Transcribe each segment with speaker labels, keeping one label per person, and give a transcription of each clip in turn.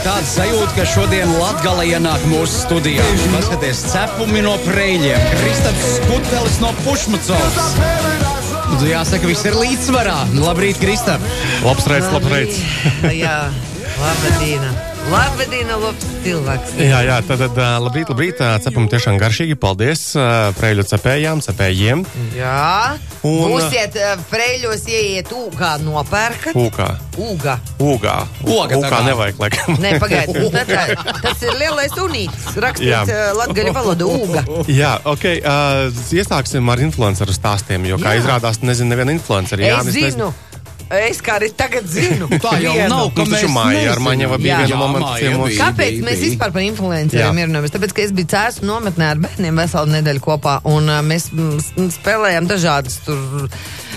Speaker 1: ir tāda sajūta, ka šodien Latgala ienāk mūsu studijā. Paskaties, cepumi no preļiem, Kristaps Skutelis no Pušmacovas. Nu, Jāsaka, viss ir līdzsvarā. Labrīt, Kristap!
Speaker 2: Labs rīts, labs rīts.
Speaker 3: jā, labdien! Labdien, labs cilvēks!
Speaker 2: Jā, jā, tad, tad labrīt, labrīt. Cepumi tiešām garšīgi. Paldies preļu cepējām, cepējiem.
Speaker 3: Jā,
Speaker 2: Un-
Speaker 3: būsiet preļos, ieiet ūgā, nopērkat.
Speaker 2: Ūkā.
Speaker 3: Ūgā.
Speaker 2: Ūgā. Ūkā
Speaker 1: kā.
Speaker 2: nevajag, laikam.
Speaker 3: Nē, pagaidiet, tas, tā- tas ir lielais unītis.
Speaker 2: Jā.
Speaker 3: Rakstīts latgaļu valodu ūga.
Speaker 2: Jā, ok. Uh, iesāksim ar influenceru stāstiem, jo, kā
Speaker 3: Jā.
Speaker 2: izrādās, nezinu, nevienu influenceru.
Speaker 3: Es
Speaker 2: Jānis
Speaker 3: zinu. Es kā arī tagad zinu.
Speaker 1: Tā jau
Speaker 3: Vienu.
Speaker 1: nav,
Speaker 2: Nu, taču Maija ar. Maņeva bija viena momenta ciemos.
Speaker 1: bija.
Speaker 3: Kāpēc mēs vispār par influenceriem
Speaker 2: Jā.
Speaker 3: runājam? Tāpēc, ka es biju cēsu nometnē ar bērniem veselu nedēļu kopā, un uh, mēs mm, spēlējām dažādas tur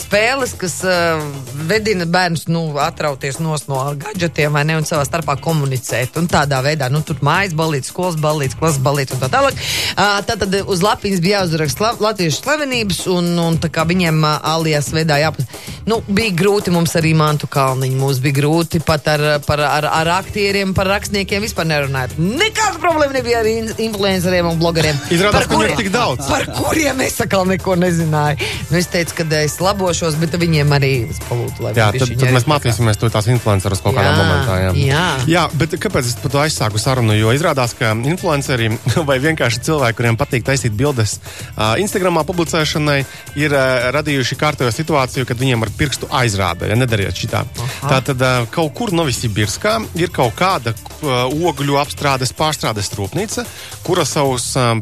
Speaker 3: spēles, kas uh, vedina bērnus nu, atrauties no gadgetiem vai ne, un savā starpā komunicēt. Un tādā veidā, nu, tur mājas balīts, skolas balīts, klases balīts un tā tālāk. Uh, Tātad uz lapiņas bija jāuzraksta sla latviešu slavenības, un, un tā kā viņiem uh, alijas veidā jāpat. Nu, bija grūti mums arī mantu kalniņu, mums bija grūti pat ar, par, ar, ar aktieriem, par rakstniekiem vispār nerunāt. Nekāda problēma nebija ar in- influenceriem un blogeriem.
Speaker 2: Izrādās, ka viņu ir
Speaker 3: kuriem-
Speaker 2: tik daudz.
Speaker 3: Par kuriem es atkal neko nezināju. Nu, es teicu, ka es labošos, bet viņiem arī es palūdzu, lai
Speaker 2: Jā, tad, tad mēs mācīsimies to tās influencerus kaut kādā
Speaker 3: Jā,
Speaker 2: momentā. Jā.
Speaker 3: jā.
Speaker 2: jā, bet kāpēc es par to aizsāku sarunu? Jo izrādās, ka influenceri vai vienkārši cilvēki, kuriem patīk taisīt bildes uh, Instagramā publicēšanai, ir uh, radījuši kārtējo situāciju, kad viņiem ar pirkstu aizrāda, ja nedariet šitā. Tā tad uh, kaut kur Novosibirskā ir kaut kāda uh, ogļu apstrādes pārstrādes rūpnīca, kura savus um,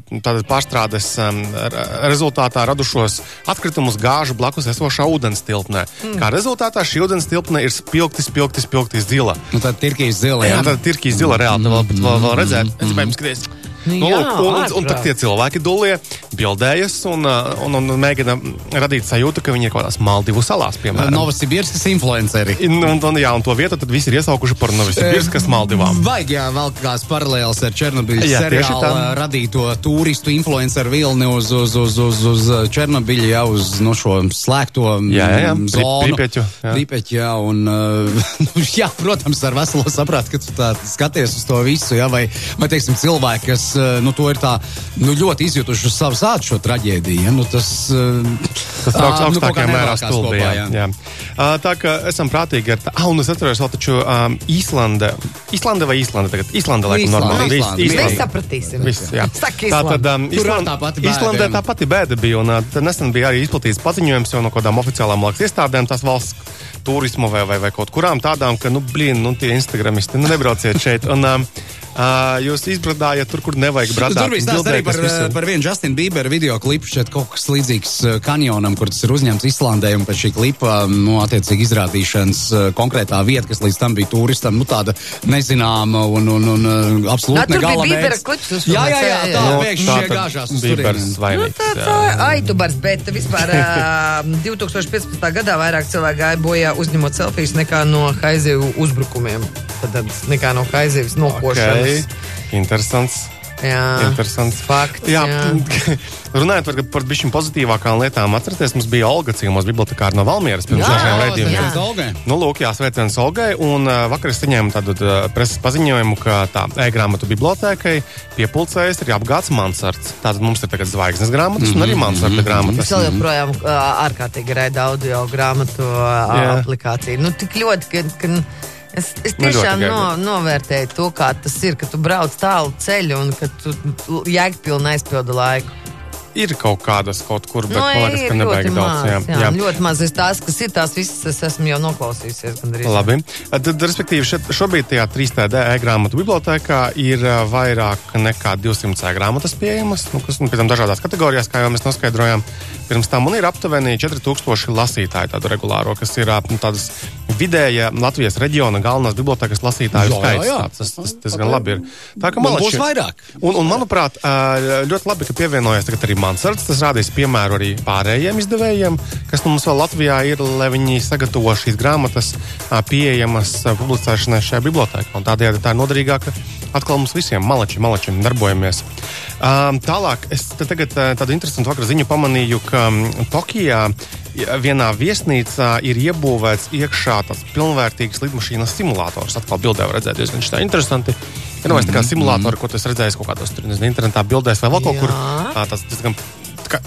Speaker 2: pārstrādes um, re- rezultātā radušos atkritumus gāžu blakus esošā ūdens tilpnē. Mm. Kā rezultātā šī ūdens tilpne ir spilgti, spilgti, spilgti zila.
Speaker 1: Nu, tad Tirkijas zila.
Speaker 2: Jā,
Speaker 1: Jā,
Speaker 2: tā ir Tirkijas zila reāli. Tā vēl, vēl, vēl redzēt, es gribēju skatīties.
Speaker 3: Nu
Speaker 2: Nu,
Speaker 3: jā,
Speaker 2: lūk, un, un, un, un tā tie cilvēki dulie, bildējas un, uh, un, un, un mēģina radīt sajūtu, ka viņi ir kaut kādās Maldivu salās, piemēram.
Speaker 1: Novosibirskas influenceri.
Speaker 2: Un, un, un, jā, un to vietu tad visi ir iesaukuši par Novisibirskas Maldivām.
Speaker 1: Vajag, jā, vēl kāds paralēls ar Černobiļu seriālu radīto turistu influenceru vilni uz, uz, uz, uz, uz Černobiļu, jā, uz no šo slēgto
Speaker 2: Jā, jā, jā.
Speaker 1: mm, zonu.
Speaker 2: Pripjaķu, jā.
Speaker 1: Pripjaķu, jā, un, uh, jā, protams, ar veselo saprātu, ka tu tā skaties uz to visu, jā, vai, vai teiksim, cilvēki, kas, uh, nu, to ir tā, nu, ļoti izjutuši uz savas ādas šo traģēdiju, jā, nu, tas, uh,
Speaker 2: Tas augst,
Speaker 1: nu,
Speaker 2: augstākajā mērā Jā, jā. Uh, tā kā esam prātīgi ar tā. Ah, un es atceros vēl taču um, Īslande. Īslande vai Īslande tagad? Īslande, laikam,
Speaker 1: Īslande,
Speaker 2: normāli.
Speaker 1: Īslande.
Speaker 2: Īs-
Speaker 3: Mēs sapratīsim.
Speaker 2: Viss, jā.
Speaker 3: Saka,
Speaker 2: tā tad um,
Speaker 1: Tur
Speaker 2: Īsland-
Speaker 1: tā pati bēda,
Speaker 2: Īslandē tā pati bēda bija. Un, uh, nesen bija arī izplatīts paziņojums jau no kādām oficiālām valsts iestādēm, tās valsts turismu vai, vai, vai kaut kurām tādām, ka, nu, blīn, nu, tie instagramisti, nu, nebrauciet šeit. Un, um, uh, jūs izbradājat tur, kur nevajag bradāt.
Speaker 1: Tur bija stāsts arī par, par vienu Justinu Bieberu video klipu. Šeit kaut kas līdzīgs uh, kanjonam, kur tas ir uzņemts Islandē. Un pēc šī klipa, nu, attiecīgi izrādīšanas uh, konkrētā vieta, kas līdz tam bija turistam, nu, tāda nezināma un, un, un uh, absolūti negala Jā, jā, jā, tā
Speaker 2: Nu,
Speaker 1: pēkšņi
Speaker 2: tā
Speaker 1: šie gāžās uz turieni.
Speaker 3: Nu,
Speaker 2: vainīgs,
Speaker 3: tāds
Speaker 2: jā.
Speaker 3: ā, aitubars, bet vispār ā, 2015. gadā vairāk cilvēku gāja bojā uzņemot selfijas nekā no haizivju uzbrukumiem. Tad, nekā no haizivjas nokošanas.
Speaker 2: Okay. Interesants.
Speaker 3: Jā,
Speaker 2: Interesants.
Speaker 3: fakts.
Speaker 2: Jā,
Speaker 3: jā.
Speaker 2: runājot par, par bišķiņu pozitīvākām lietām, atcerieties, mums bija Olga Cīmos bibliotekāra no Valmieras pirms dažiem raidījumiem. Nu, lūk, jā, sveiciens Olgai. Un uh, vakar es saņēmu tādu uh, preses paziņojumu, ka tā e-grāmatu bibliotēkai piepulcējas ir apgāds mansards. Tātad mums ir tagad zvaigznes grāmatas un arī mansarda grāmatas.
Speaker 3: Es vēl joprojām ā, ārkārtīgi raida audio grāmatu
Speaker 2: Jā.
Speaker 3: aplikāciju. Nu, tik ļoti, ka, ka es, es tiešām no, novērtēju to, kā tas ir, ka tu brauc tālu ceļu un ka tu jēgpilni aizpildi laiku.
Speaker 2: Ir kaut kādas kaut kur, bet
Speaker 3: Nu,
Speaker 2: man liekas, ka
Speaker 3: ļoti
Speaker 2: daudz. Jā,
Speaker 3: jā,
Speaker 2: jā.
Speaker 3: ļoti maz. Es tās, kas ir tās visas, es esmu jau noklausījusies. gandrīz.
Speaker 2: Labi. Tad, respektīvi, šeit, šobrīd tajā 3D e-grāmatu bibliotekā ir vairāk nekā 200 e-grāmatas pieejamas, nu, kas nu, pēc tam dažādās kategorijās, kā jau mēs noskaidrojām. Pirms tam un ir aptuveni 4000 lasītāji tādu regulāro, kas ir nu, tādas vidēja Latvijas reģiona galvenās bibliotekas lasītāju
Speaker 1: Jā, jā,
Speaker 2: skaits.
Speaker 1: jā.
Speaker 2: Tā, Tas, tas, tas gan labi ir. Tā kā
Speaker 1: Man
Speaker 2: malači-
Speaker 1: būs vairāk.
Speaker 2: Un, un manuprāt, ļoti labi, ka pievienojas tagad arī Mansards. Tas rādīs piemēru arī pārējiem izdevējiem, kas mums vēl Latvijā ir, lai viņi sagatavo šīs grāmatas pieejamas publicēšanai šajā bibliotekā. Un Tādējādi tā ir noderīgāka atkal mums visiem, malačiem, malačiem darbojamies. Um, tālāk, es te tagad tādu interesantu vakar ziņu pamanīju, ka Tokijā ja vienā viesnīcā ir iebūvēts iekšā tāds pilnvērtīgs lidmašīnas simulators. Atkal bildē var redzēt, diezgan šķiet interesanti. Ja nu, mm -hmm. tā kā simulātori, ko tu esi redzējis kaut kādos tur, nezinu, internetā bildēs vai vēl kaut kur,
Speaker 3: Jā.
Speaker 2: tas diezgan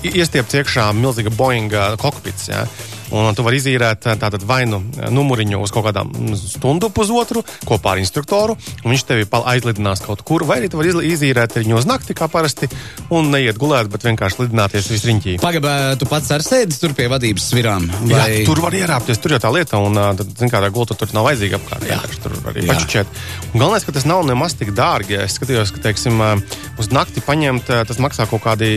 Speaker 2: iestiepts iekšā milzīga Boeing kokpits. Ja? Un tu vari izīrēt uh, tātad vai nu uh, numuriņu uz kaut kādām stundu, pusotru kopā ar instruktoru, un viņš tevi aizlidinās kaut kur, vai arī tu vari izīrēt viņu uz nakti, kā parasti, un neiet gulēt, bet vienkārši lidināties visriņķī.
Speaker 1: Pagaidām, tu pats ar sēdi tur pie vadības svirām.
Speaker 2: Vai... Jā, tur var ierāpties, tur jau tā lieta, un zin, kā tā gulta tur nav vajadzīga apkārt.
Speaker 1: Jā.
Speaker 2: vienkārši Tur var pačučēt. Un galvenais, ka tas nav nemaz tik dārgi. Es skatījos, ka, teiksim, uz nakti paņemt, tas maksā kaut kādi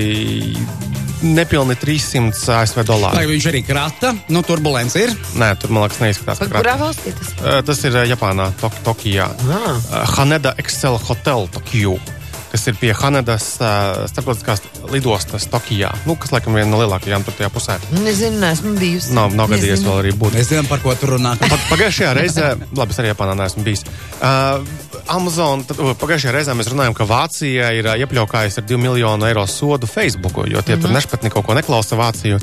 Speaker 2: nepilni 300 ASV
Speaker 1: Vai
Speaker 2: dolāri.
Speaker 1: viņš arī krata? Nu, turbulence ir.
Speaker 2: Nē, tur man liekas, neizskatās.
Speaker 3: Pa
Speaker 2: ka
Speaker 3: kurā valstī tas ir?
Speaker 2: Uh, Tas ir uh, Japānā, Tok Tokijā.
Speaker 3: Ah.
Speaker 2: Uh, Haneda Excel Hotel Tokiju. Kas ir pie Hanedas uh, starptautiskās lidostas Tokijā. Nu, kas laikam viena no lielākajām tur tajā pusē.
Speaker 3: Nezinu, esmu bijusi.
Speaker 2: Nav, nav gadījies vēl arī būt.
Speaker 1: Mēs zinām, par ko tur runā.
Speaker 2: Pa- Pagājušajā reizē, labi, es arī Japānā neesmu bijis. Uh, Amazon, tad, pagājušajā reizē mēs runājām, ka Vācija ir iepļaukājusi ar 2 miljonu eiro sodu Facebook, jo tie mm -hmm. tur nešpatni kaut ko neklausa Vāciju.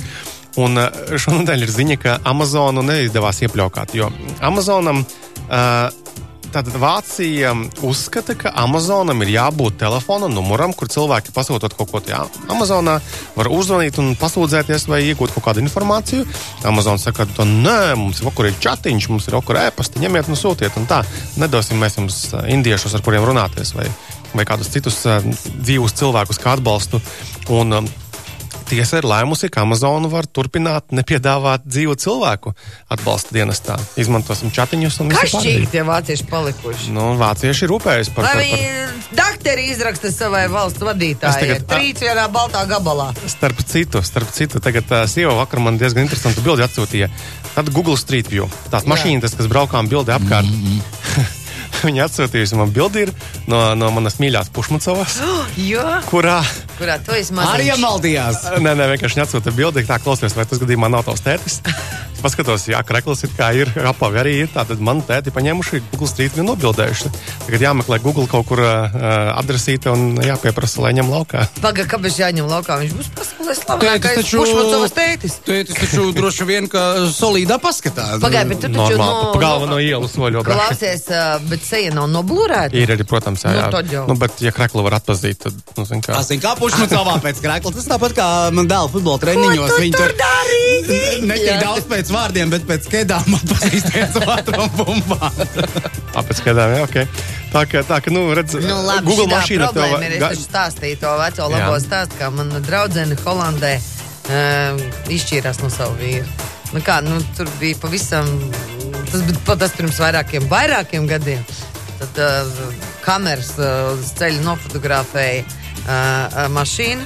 Speaker 2: Un šonadēļ ir ziņa, ka Amazonu neizdevās iepļaukāt, jo Amazonam. Uh, Tātad Vācija uzskata, ka Amazonam ir jābūt telefona numuram, kur cilvēki pasūtot kaut ko tajā Amazonā, var uzzvanīt un pasūdzēties vai iegūt kaut kādu informāciju. Amazon saka, ka nē, mums ir okur ir chatiņš, mums ir okur ēpasti, ņemiet un sūtiet. Un tā, nedosim mēs jums indiešus, ar kuriem runāties, vai, vai kādus citus dzīvus cilvēkus kā atbalstu. Un, Tiesa ir lēmusi, ka Amazon var turpināt nepiedāvāt dzīvu cilvēku atbalsta dienestā. Izmantosim chatiņus un visu pārējo.
Speaker 3: tie vācieši palikuši.
Speaker 2: Nu, vācieši rūpējas par,
Speaker 3: Lai
Speaker 2: par,
Speaker 3: viņi
Speaker 2: par
Speaker 3: dakteri izraksta savai valsts vadītājai.
Speaker 2: tagad-
Speaker 3: Trīs vienā baltā gabalā.
Speaker 2: Starp citu, starp citu tagad uh, sieva vakar man diezgan interesantu bildi atsūtīja. Tad Google Street View. Tās mašīnas, kas braukām bildi apkārt. Viņa atsūtījusi man bildi no, no manas mīļākās pušmucavas,
Speaker 3: Jo,
Speaker 2: kurā,
Speaker 3: kurā tu esi
Speaker 1: Arī
Speaker 3: mazs.
Speaker 1: maldījās.
Speaker 2: nē, nē, vienkārši viņa atsūta bildi, tā klausies, vai tas gadījumā nav tavs tētis. Paskatos, jā, krekls ir kā ir, apavi arī ir. Tātad man tēti paņēmuši Google Street View nobildējuši. Tagad jāmeklē Google kaut kur uh, adresīte un jāpieprasa, lai ņem laukā.
Speaker 3: Pagaid, kāpēc jāņem laukā? Viņš būs pasaulē slavenākais
Speaker 1: taču-
Speaker 3: pušmacovas tētis.
Speaker 1: Tētis taču droši vien, ka solīdā paskatās.
Speaker 3: Pagaid, bet tu taču
Speaker 2: Normāli,
Speaker 3: no...
Speaker 2: pa galvu no ielas braukt.
Speaker 3: Klausies, ā, bet seja nav noblūrēta.
Speaker 2: Ir arī, protams, jā,
Speaker 3: Nu,
Speaker 2: jā.
Speaker 3: tad jau.
Speaker 2: Nu, bet, ja kreklu var atpazīt, tad, nu, zin kā.
Speaker 1: Tas ir kā pušs savā pēc krēkla. Tas tāpat kā man dēla futbola treniņos.
Speaker 3: tu
Speaker 1: Viņi
Speaker 3: tur darīji?
Speaker 1: Ne tik
Speaker 3: Jā.
Speaker 1: daudz pēc vārdiem, bet pēc kedām atpazīst viens otru un bumbā.
Speaker 2: Tāpēc skatām, jā, ok. Tā ka, tā ka, nu, redz,
Speaker 3: Nu, labi,
Speaker 2: Google mašīna tev
Speaker 3: ir. Es
Speaker 2: ga-
Speaker 3: taču stāstīju to veco labo stāstu, kā mana draudzene Holandē um, izšķīrās no savu vīru. Nu kā, nu, tur bija pavisam, tas bija pat tas pirms vairākiem, vairākiem gadiem. Tad uh, kameras uh, uz ceļa nofotografēja uh, uh, mašīnu.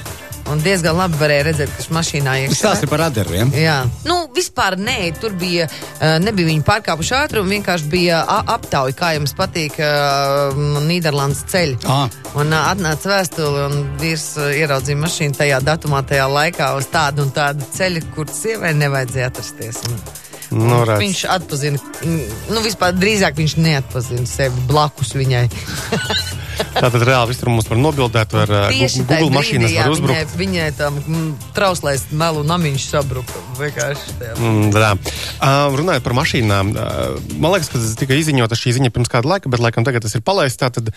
Speaker 3: Un diezgan labi varēja redzēt, ka šī mašīnā
Speaker 1: ir par radariem.
Speaker 3: Jā, nu, vispār nē, tur bija, uh, nebija viņi pārkāpuši ātrumu, vienkārši bija a- aptauja, kā jums patīk uh, Nīderlandes ceļi.
Speaker 1: Ah.
Speaker 3: Un uh, atnāca vēstule, un vīrs uh, ieraudzīja mašīnu tajā datumā, tajā laikā uz tādu un tādu ceļu, kur sievai nevajadzēja atrasties. Un,
Speaker 2: Nu, redz.
Speaker 3: viņš atpazina, mm, nu, vispār drīzāk viņš neatpazina sevi blakus viņai.
Speaker 2: Tātad reāli viss tur mums var nobildēt, var
Speaker 3: Tieši
Speaker 2: Google, mašīnas var
Speaker 3: viņai,
Speaker 2: uzbrukt.
Speaker 3: viņai tam mm, trauslais melu namiņš sabruka.
Speaker 2: Mm, uh, runājot par mašīnām, uh, man liekas, ka tas tika izziņota šī ziņa pirms kāda laika, bet laikam tagad tas ir palaists. Tātad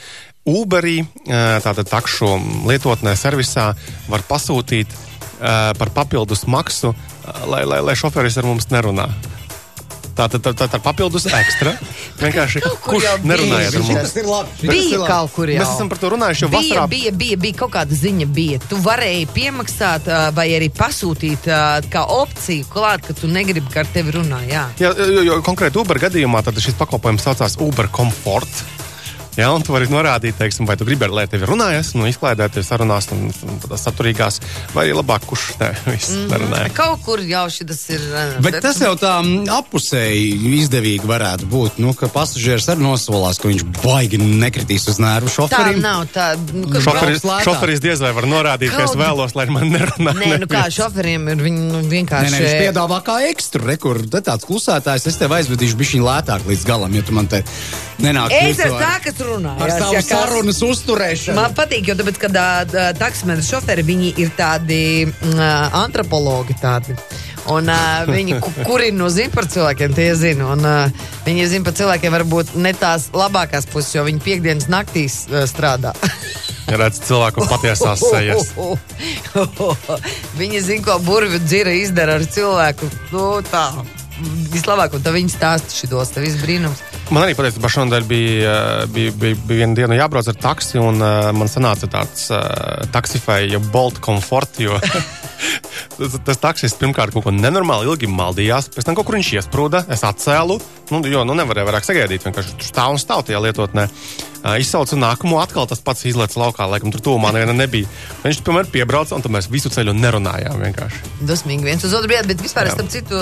Speaker 2: Uberī, uh, tātad takšu lietotnē, servisā var pasūtīt uh, par papildus maksu, uh, lai, lai, lai šoferis ar mums nerunā. Tātad tā, tā, tā papildus ekstra. Vienkārši kurš nerunāja ar
Speaker 3: bija
Speaker 2: mums?
Speaker 1: ir labi.
Speaker 3: Bija kaut kur jau.
Speaker 2: Mēs esam par to runājuši jau
Speaker 3: Bija,
Speaker 2: vasarā.
Speaker 3: bija, bija, bija kaut kāda ziņa, bija. Tu varēji piemaksāt vai arī pasūtīt kā opciju klāt, ka tu negribi, ka ar tevi runā. Jā.
Speaker 2: Jā, jo, jo konkrēti Uber gadījumā tad šis pakalpojums saucās Uber Comfort. Jā, un tu vari norādīt, teiksim, vai tu gribi, lai tevi runājas, nu, izklaidēties sarunās, un, un tādās saturīgās, vai arī labāk, kurš ne, viss mm. nerunāja.
Speaker 3: Kaut kur jau šis ir. ā,
Speaker 1: Bet tas jau tā mm, apusēji izdevīgi varētu būt. Nu, ka pasažieris arī nosolās, ka viņš baigi nekritīs uz nervu
Speaker 3: Tā
Speaker 1: šoferim.
Speaker 3: nav tā. Nu, ka-
Speaker 2: Šoferis, šoferis diez vai var norādīt, ka es
Speaker 3: Kaut-
Speaker 2: vēlos, lai man nerunā.
Speaker 3: Nē, nu kā šoferiem ir viņi nu,
Speaker 1: Nē,
Speaker 3: vienkārši.
Speaker 1: nē, viņš piedāvā kā ekstru, re, kur te tāds klusētājs. Es tev aizvedīšu bišķiņu lētāk līdz galam, ja tu man te nenāk.
Speaker 3: Es esmu tā, kas runā.
Speaker 1: Ar savu sarunas uzturēšanu.
Speaker 3: Man patīk, jo tāpēc, kad uh, taksimetru šoferi viņi ir tādi ā, antropologi. Tādi. Un uh, viņi ku- kurina no zina par cilvēkiem, tie zina. Un, uh, viņi zina par cilvēkiem varbūt ne tās labākās puses, jo viņi piekdienas naktīs uh, strādā.
Speaker 2: Ja redz cilvēku patiesās sejas.
Speaker 3: Viņi zina, ko burbuļu dzira izdara ar cilvēku. Nu, tā. Vislabāk, un tā viņi stāsta šitos, tas viss brīnums.
Speaker 2: Man arī patiesībā šonadēļ bija, bija, bija, bija viena diena jābrauc ar taksi, un uh, man sanāca tāds uh, taksifēja Bolt komfort, jo tas, tas taksis pirmkārt kaut ko nenormāli ilgi maldījās, pēc tam kaut kur viņš iesprūda, es atcēlu, nu, jo nu, nevarēju vairāk sagaidīt, vienkārši tur stāv un stāv tajā lietotnē. Uh, izsaucu nākamo, atkal tas pats izlaists laukā, laikam tur tuvumā neviena nebija. Viņš tomēr piebrauca, un tad mēs visu ceļu nerunājām vienkārši.
Speaker 3: Dusmīgi viens uz otru brīdi, bet vispār es
Speaker 2: Jā.
Speaker 3: tam citu,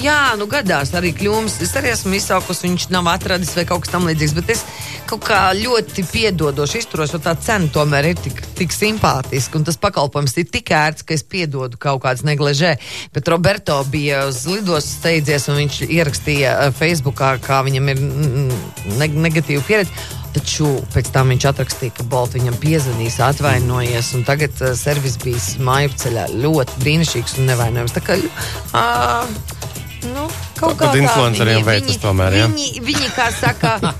Speaker 3: jā, nu gadās arī kļūmes. Es arī esmu izsaukus, viņš nav atradis vai kaut kas tam līdzīgs, bet es kaut kā ļoti piedodoši izturos, jo tā cena tomēr ir tik, tik simpātiska un tas pakalpojums ir tik ērts, ka es piedodu kaut kādas negležē. Bet Roberto bija uz lidostas steidzies un viņš ierakstīja Facebookā, kā viņam ir mm, ne negatīva pieredze. Taču pēc tam viņš atrakstīja, ka Bolt viņam piezvanīs, atvainojies, tagad uh, servis bijis māju ceļā ļoti brīnišķīgs un nevainojams. Tā kā, uh, nu, kaut
Speaker 2: Tad
Speaker 3: kā tā
Speaker 2: influenceriem veicas tomēr, ja?
Speaker 3: Viņi, viņi, kā saka,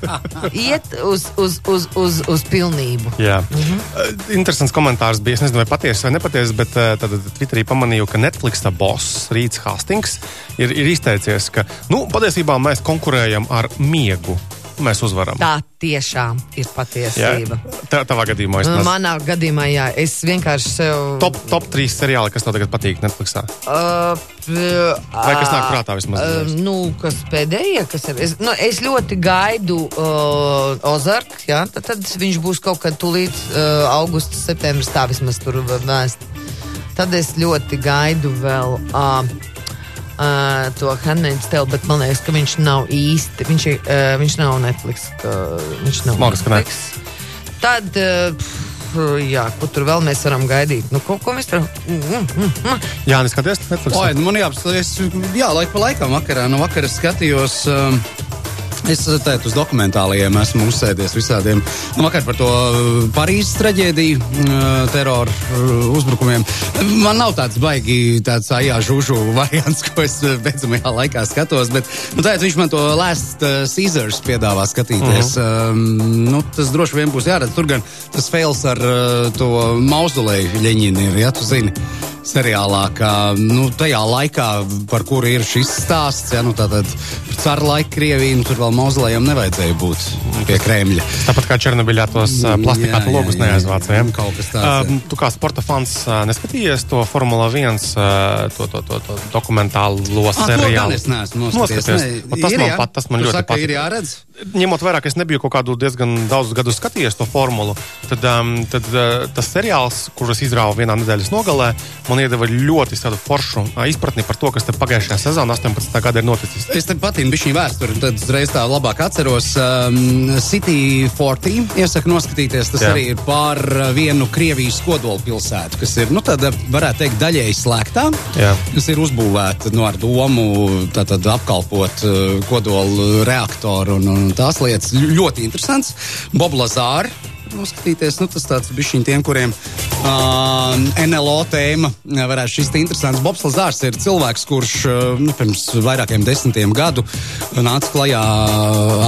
Speaker 3: iet uz, uz, uz, uz, uz pilnību.
Speaker 2: Jā. Mm -hmm. Interesants komentārs bija. Es nezinu, vai patiesi vai nepatiesi, bet uh, tad Twitterī pamanīju, ka Netflix boss Rīts Hastings ir, ir izteicies, ka nu, patiesībā mēs konkurējam ar miegu. Mēs uzvaram.
Speaker 3: Tā tiešām ir
Speaker 2: Jā,
Speaker 3: patiesība.
Speaker 2: tā, tavā gadījumā es
Speaker 3: Nu,
Speaker 2: nezinu.
Speaker 3: Manā gadījumā, jā, es vienkārši sev.
Speaker 2: Top, top 3 seriāli, kas tev tagad patīk Netflixā.
Speaker 3: Uh,
Speaker 2: Vai kas nāk prātā vismaz?
Speaker 3: Uh, nu, kas pēdējie, kas ir? Es, nu, es ļoti gaidu uh, Ozarku, jā, tad, tad viņš būs kaut kad tūlīt uh, augusts, septembris, tā vismaz tur vēst. Tad es ļoti gaidu vēl. Uh, Uh, to Hanēģis tev, bet man liekas, ka viņš nav īsti. Viņš, ir, uh, viņš nav Netflix. Uh, viņš nav
Speaker 2: Smags, ka ne.
Speaker 3: Netflix. Tad, uh, pf, jā, ko tur vēl mēs varam gaidīt? Nu, ko, ko mēs tur. Mm, mm, mm.
Speaker 2: Jā, neskaties Netflix.
Speaker 1: Oi, nu man jāapstājas, jā, laika pa laikam vakarā, nu vakarā skatījos. Um, Es teicu, uz dokumentāliem esmu uzsēdies visādiem. Nu, vakar par to uh, Parīzes traģēdiju, terora uh, uzbrukumiem. Man nav tāds baigi, tāds ajā žužu variants, ko es beidzamajā laikā skatos, bet nu, teicu, viņš man to Last Caesars piedāvā skatīties. Uh -huh. um, nu, tas droši vien būs jāredz. Tur gan tas fails ar to mauzolēju Ļeņinu ir, ja tu zini seriālā, ka nu, tajā laikā, par kuru ir šis stāsts, ja, nu, tātad laiku Krieviju, nu, tur vēl mauzolējiem nevajadzēja būt pie Kremļa.
Speaker 2: Tāpat kā Černobiļā tos plastikātu
Speaker 1: Jā, jā,
Speaker 2: logus neaizvāca. Ja?
Speaker 1: Kaut kas tāds.
Speaker 2: Uh, tu kā sporta fans uh, neskatījies to Formula 1 uh, to, to, to, to dokumentālo
Speaker 1: Ah, to gan
Speaker 2: seriālu?
Speaker 1: es neesmu noskatījies.
Speaker 2: Un Tas
Speaker 1: ir,
Speaker 2: man,
Speaker 1: jā.
Speaker 2: pat, tas man
Speaker 1: Tu
Speaker 2: ļoti
Speaker 1: saki, ka
Speaker 2: patīk.
Speaker 1: Ir jāredz.
Speaker 2: Ņemot vērā, ka es nebiju kaut kādu diezgan daudz gadu skatījies to formulu, tad, um, tad uh, tas seriāls, kurus izrāva vienā nedēļas nogalē, man iedeva ļoti foršu uh, izpratni par to, kas pagājušajā sezonā, 18. gada, ir noticis.
Speaker 1: Es te patīnu bišķiņu vēsturi, un tad uzreiz tā labāk atceros. Um, City 40 iesaku noskatīties. Tas
Speaker 2: Jā.
Speaker 1: Arī ir par uh, vienu Krievijas kodolu pilsētu, kas ir, nu, tāda, varētu teikt, daļēji slēgtā.
Speaker 2: Jā.
Speaker 1: Kas ir uzbūvēta nu, ar domu tātad, apkalpot uh, kodolu reaktoru un, un tās lietas. Ļoti interesants. Bob Lazārs. Noskatīties, nu, tas tāds bišķiņ tiem, kuriem uh, NLO tēma uh, varētu šis te interesants. Bobs Lazārs ir cilvēks, kurš uh, nu, pirms vairākiem desmitiem gadu nāca klajā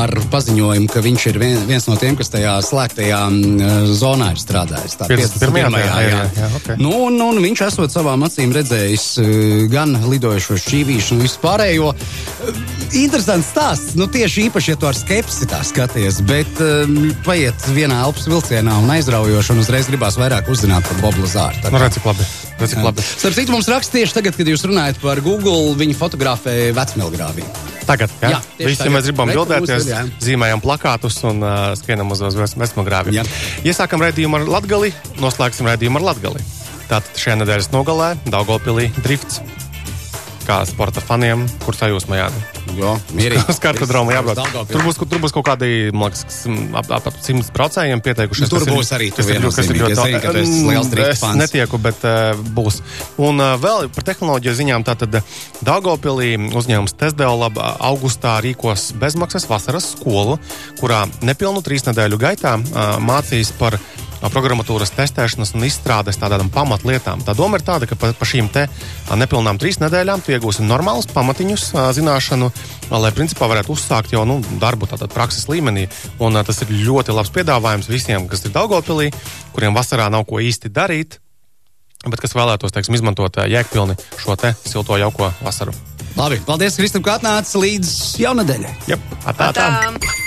Speaker 1: ar paziņojumu, ka viņš ir vien, viens no tiem, kas tajā slēgtajā mm, zonā ir strādājis. Tā
Speaker 2: 51.
Speaker 1: 51.
Speaker 2: jā, jā, jā, ok.
Speaker 1: Nu, un, un viņš esot savām acīm redzējis uh, gan lidojošo šķīvīšu un vispārējo. Uh, Interesants stāsts. Nu, tieši īpaši, ja tu ar skepsi tā skaties, bet um, paiet vienā elpas vilcienā un aizraujoši, un uzreiz gribās vairāk uzzināt par Bobu Lazāru.
Speaker 2: Nu, redz, cik labi. Redz, cik labi.
Speaker 1: Starp citu, mums raksta tieši tagad, kad jūs runājat par Google, viņi fotografē vecmilgrāvī.
Speaker 2: Tagad, jā,
Speaker 1: Jā,
Speaker 2: visi
Speaker 1: tagad.
Speaker 2: mēs gribam bildēties, zīmējam plakātus un uh, skrienam uz vesmogrāvi.
Speaker 1: Jā.
Speaker 2: Iesākam raidījumu ar Latgali, noslēgsim raidījumu ar Latgali. Tātad šajā nedēļas nogalē Daugopilī drifts. Kā sporta faniem, kur sajūsmā jāda.
Speaker 1: Jo, mierīgi.
Speaker 2: Uz kartodromu jābrauc. Tur būs, tur būs kaut kādi, man liekas, ap, ap, ap 100 procentiem pieteikušies.
Speaker 1: Tur būs arī tu
Speaker 2: kas ir- ļoti-
Speaker 1: Es zinu, ka tu esi
Speaker 2: netieku, bet uh, būs. Un uh, vēl par tehnoloģiju ziņām. Tātad Daugopilī uzņēmums Tesdeolab augustā rīkos bezmaksas vasaras skolu, kurā nepilnu trīs nedēļu gaitā uh, mācīs par programmatūras testēšanas un izstrādes tādām pamatlietām. Tā doma ir tāda, ka pa, pa šīm te nepilnām trīs nedēļām tu iegūsi normālus pamatiņus zināšanu, lai principā varētu uzsākt jau nu, darbu tādā prakses līmenī. Un tas ir ļoti labs piedāvājums visiem, kas ir Daugopilī, kuriem vasarā nav ko īsti darīt, bet kas vēlētos, teiksim, izmantot jēgpilni šo te silto jauko vasaru.
Speaker 1: Labi, paldies, Kristam, ka atnāci līdz jaunadēļai.
Speaker 2: Atā, atā.
Speaker 3: Tā.